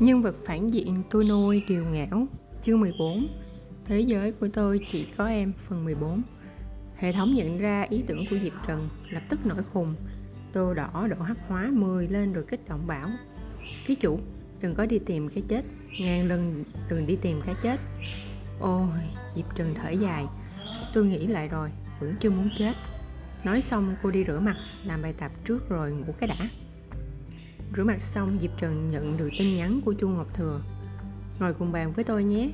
Nhân vật phản diện tôi nuôi điều ngảo, Chương 14 Thế giới của tôi chỉ có em, phần 14 Hệ thống nhận ra ý tưởng của Diệp Trần, Lập tức nổi khùng. Tô đỏ, độ hắc hóa 10 lên rồi kích động bảo, Ký chủ, Đừng có đi tìm cái chết, Ngàn lần đừng đi tìm cái chết. Ôi, Diệp Trần thở dài, Tôi nghĩ lại rồi, Vẫn chưa muốn chết. Nói xong cô đi rửa mặt, Làm bài tập trước rồi ngủ cái đã. Rửa mặt xong Diệp Trần nhận được tin nhắn của Chu Ngọc Thừa. Ngồi cùng bàn với tôi nhé.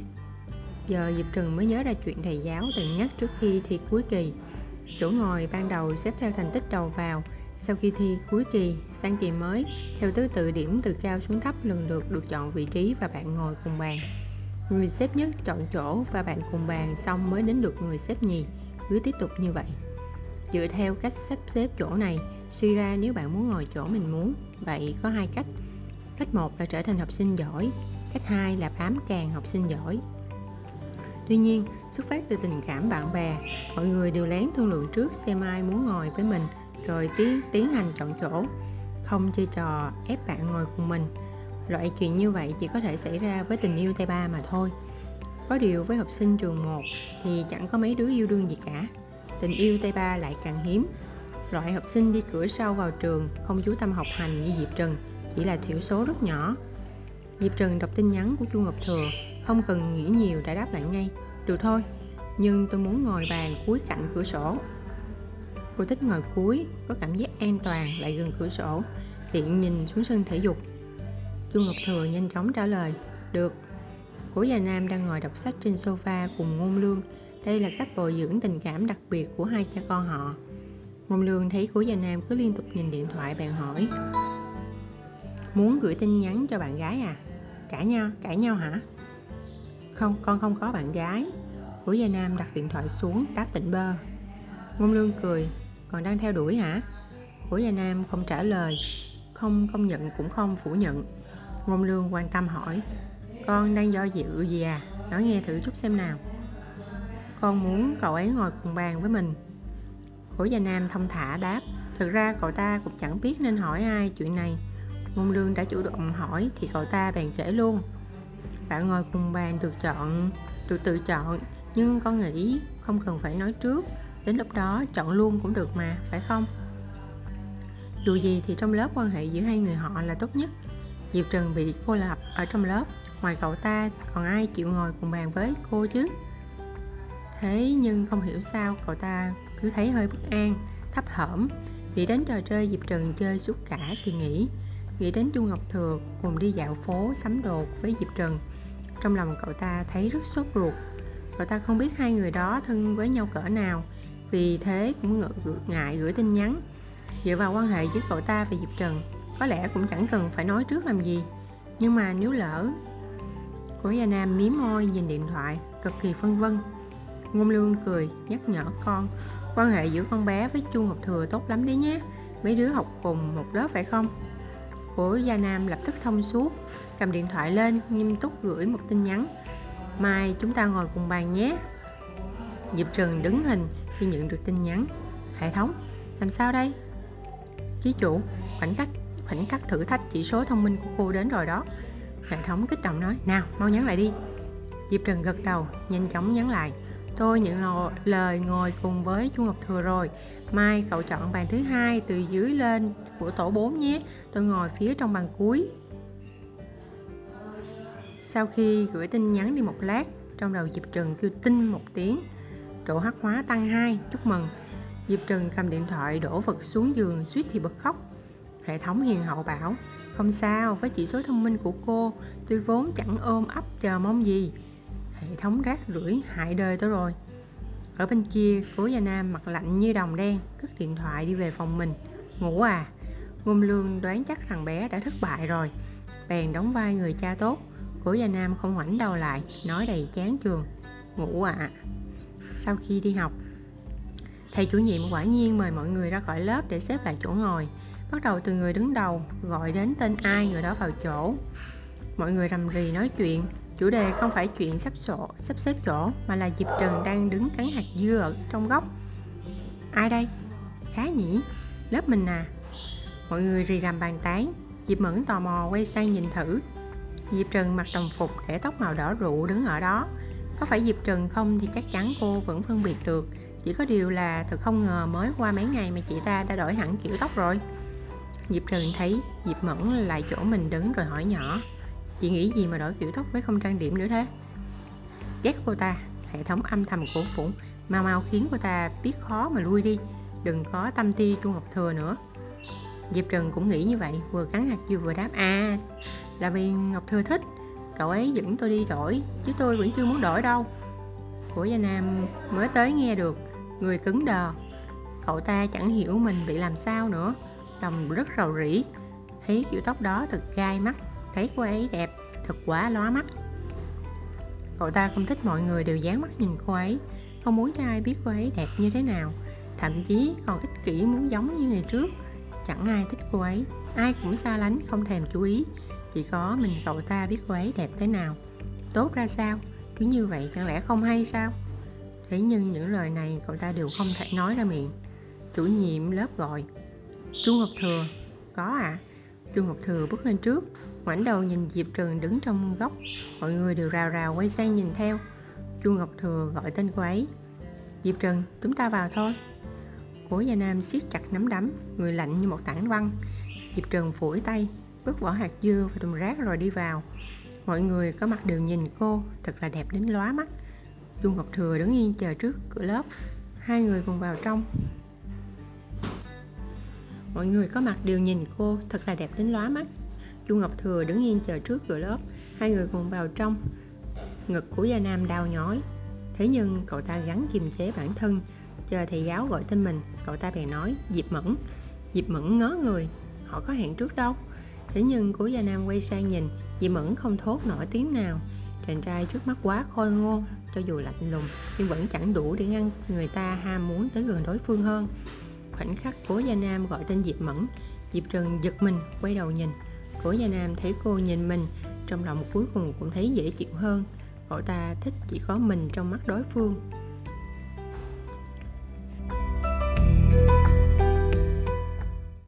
Giờ Diệp Trần mới nhớ ra chuyện thầy giáo từng nhắc trước khi thi cuối kỳ. Chỗ ngồi ban đầu xếp theo thành tích đầu vào Sau khi thi cuối kỳ, sang kỳ mới Theo thứ tự điểm từ cao xuống thấp lần lượt được chọn vị trí và bạn ngồi cùng bàn. Người xếp nhất chọn chỗ và bạn cùng bàn xong mới đến được người xếp nhì Cứ tiếp tục như vậy. Dựa theo cách sắp xếp chỗ này Suy ra nếu bạn muốn ngồi chỗ mình muốn. Vậy có hai cách. Cách một là trở thành học sinh giỏi Cách hai là bám càng học sinh giỏi. Tuy nhiên, xuất phát từ tình cảm bạn bè Mọi người đều lén thương lượng trước xem ai muốn ngồi với mình Rồi tiến, tiến hành chọn chỗ Không chơi trò ép bạn ngồi cùng mình. Loại chuyện như vậy chỉ có thể xảy ra với tình yêu tay ba mà thôi. Có điều với học sinh trường 1 thì chẳng có mấy đứa yêu đương gì cả. Tình yêu tay ba lại càng hiếm Loại học sinh đi cửa sau vào trường không chú tâm học hành như Diệp Trần chỉ là thiểu số rất nhỏ. Diệp Trần đọc tin nhắn của Chu Ngọc Thừa, không cần nghĩ nhiều đã đáp lại ngay. Được thôi, nhưng tôi muốn ngồi bàn cuối cạnh cửa sổ. Cô thích ngồi cuối, có cảm giác an toàn lại gần cửa sổ, tiện nhìn xuống sân thể dục. Chu Ngọc Thừa nhanh chóng trả lời, được. Cố già Nam đang ngồi đọc sách trên sofa cùng ngôn lương. Đây là cách bồi dưỡng tình cảm đặc biệt của hai cha con họ. Ngôn Lương thấy Cố Gia Nam cứ liên tục nhìn điện thoại bạn hỏi Muốn gửi tin nhắn cho bạn gái à? Cãi nhau, cãi nhau hả? Không, con không có bạn gái Cố Gia Nam đặt điện thoại xuống đáp tỉnh bơ Ngôn Lương cười Còn đang theo đuổi hả? Cố Gia Nam không trả lời Không công nhận cũng không phủ nhận Ngôn Lương quan tâm hỏi Con đang do dự gì à? Nói nghe thử chút xem nào Con muốn cậu ấy ngồi cùng bàn với mình Hổ Gia Nam thông thả đáp Thực ra cậu ta cũng chẳng biết nên hỏi ai chuyện này. Ngôn Lương đã chủ động hỏi thì cậu ta bèn kể luôn. Bạn ngồi cùng bàn được chọn, được tự chọn Nhưng con nghĩ không cần phải nói trước Đến lúc đó chọn luôn cũng được mà, phải không? Dù gì thì trong lớp quan hệ giữa hai người họ là tốt nhất. Diệp Trần bị cô lập ở trong lớp Ngoài cậu ta còn ai chịu ngồi cùng bàn với cô chứ? Thế nhưng không hiểu sao cậu ta cứ thấy hơi bất an, thấp thỏm. Nghĩ đến trò chơi dịp trần chơi suốt cả kỳ nghỉ, nghĩ đến chu ngọc thừa cùng đi dạo phố sắm đồ với diệp trần, trong lòng cậu ta thấy rất sốt ruột. Cậu ta không biết hai người đó thân với nhau cỡ nào, vì thế cũng ngự ngại gửi tin nhắn. Dựa vào quan hệ giữa cậu ta và diệp trần, có lẽ cũng chẳng cần phải nói trước làm gì. Nhưng mà nếu lỡ cố gia nam mí môi nhìn điện thoại, cực kỳ phân vân. Ngôn lương cười, nhắc nhở con quan hệ giữa con bé với chu ngọc thừa tốt lắm đấy nhé. Mấy đứa học cùng một lớp phải không? Cố gia nam lập tức thông suốt, cầm điện thoại lên, nghiêm túc gửi một tin nhắn. Mai chúng ta ngồi cùng bàn nhé. Diệp trần đứng hình khi nhận được tin nhắn. Hệ thống, làm sao đây? Chí chủ, khoảnh khắc khoảnh khắc thử thách chỉ số thông minh của cô đến rồi đó. Hệ thống kích động nói, nào, mau nhắn lại đi. Diệp trần gật đầu, nhanh chóng nhắn lại. Tôi nhận lời ngồi cùng với Chu Ngọc Thừa rồi. Mai cậu chọn bàn thứ hai từ dưới lên của tổ 4 nhé. Tôi ngồi phía trong bàn cuối. Sau khi gửi tin nhắn đi một lát Trong đầu Diệp Trừng kêu tinh một tiếng. Độ hắc hóa tăng 2, chúc mừng. Diệp Trừng cầm điện thoại đổ vật xuống giường suýt thì bật khóc. Hệ thống hiền hậu bảo Không sao, với chỉ số thông minh của cô Tôi vốn chẳng ôm ấp chờ mong gì hệ thống rác rưởi hại đời tôi rồi. Ở bên kia cố gia nam mặt lạnh như đồng đen, cất điện thoại đi về phòng mình. Ngủ à? Ngôn lương đoán chắc thằng bé đã thất bại rồi. Bèn đóng vai người cha tốt. Cố gia nam không ngoảnh đầu lại, nói đầy chán trường ngủ à sau khi đi học, thầy chủ nhiệm quả nhiên mời mọi người ra khỏi lớp để xếp lại chỗ ngồi. Bắt đầu từ người đứng đầu, gọi đến tên ai người đó vào chỗ. Mọi người rầm rì nói chuyện chủ đề không phải chuyện sắp sổ, sắp xếp chỗ, mà là diệp trần đang đứng cắn hạt dưa ở trong góc. Ai đây? Khá nhỉ? Lớp mình à? Mọi người rì rầm bàn tán. Diệp mẫn tò mò quay sang nhìn thử. Diệp Trần mặc đồng phục để tóc màu đỏ rượu đứng ở đó. Có phải Diệp Trần không thì chắc chắn cô vẫn phân biệt được. Chỉ có điều là thật không ngờ mới qua mấy ngày mà chị ta đã đổi hẳn kiểu tóc rồi. Diệp Trần thấy Diệp Mẫn lại chỗ mình đứng rồi hỏi nhỏ. Chị nghĩ gì mà đổi kiểu tóc với không trang điểm nữa thế? Ghét cô ta, Hệ thống âm thầm cổ phủng Mau mau khiến cô ta biết khó mà lui đi, Đừng có tâm ti Trung Ngọc Thừa nữa. Diệp Trần cũng nghĩ như vậy, Vừa cắn hạt dưa vừa đáp À là vì Ngọc Thừa thích, Cậu ấy dẫn tôi đi đổi, Chứ tôi vẫn chưa muốn đổi đâu. Của Gia Nam mới tới nghe được, Người cứng đờ, Cậu ta chẳng hiểu mình bị làm sao nữa, Lòng rất rầu rĩ. Thấy kiểu tóc đó thật gai mắt. Thấy cô ấy đẹp, Thật quá lóa mắt. Cậu ta không thích mọi người đều dán mắt nhìn cô ấy. Không muốn cho ai biết cô ấy đẹp như thế nào. Thậm chí còn ích kỷ muốn giống như ngày trước. Chẳng ai thích cô ấy. Ai cũng xa lánh, không thèm chú ý. Chỉ có mình cậu ta biết cô ấy đẹp thế nào. Tốt ra sao? Cứ như vậy chẳng lẽ không hay sao? Thế nhưng những lời này cậu ta đều không thể nói ra miệng. Chủ nhiệm lớp gọi, Chu Ngọc Thừa. Có à Chu Ngọc Thừa bước lên trước ngoảnh đầu nhìn Diệp Trừng đứng trong góc Mọi người đều rào rào quay sang nhìn theo. Chu Ngọc Thừa gọi tên cô ấy. Diệp Trừng, chúng ta vào thôi. Cố Gia Nam siết chặt nắm đấm Người lạnh như một tảng băng. Diệp Trừng phủi tay bước vỏ hạt dưa và thùng rác rồi đi vào. Mọi người có mặt đều nhìn cô Thật là đẹp đến lóa mắt. Chu Ngọc Thừa đứng yên chờ trước cửa lớp Hai người cùng vào trong. Mọi người có mặt đều nhìn cô Thật là đẹp đến lóa mắt. Chu Ngọc Thừa đứng yên chờ trước cửa lớp. Hai người cùng vào trong. Ngực của Gia Nam đau nhói. Thế nhưng cậu ta gắn kiềm chế bản thân, Chờ thầy giáo gọi tên mình. Cậu ta bèn nói, Diệp Mẫn. Diệp Mẫn ngớ người, Họ có hẹn trước đâu. Thế nhưng cố Gia Nam quay sang nhìn, Diệp Mẫn không thốt nổi tiếng nào. Chàng trai trước mắt quá khôi ngô, Cho dù lạnh lùng, Nhưng vẫn chẳng đủ để ngăn người ta ham muốn tới gần đối phương hơn. Khoảnh khắc cố Gia Nam gọi tên Diệp Mẫn, Diệp Trần giật mình, quay đầu nhìn. Cố Gia Nam thấy cô nhìn mình, Trong lòng cuối cùng cũng thấy dễ chịu hơn. Cậu ta thích chỉ có mình trong mắt đối phương.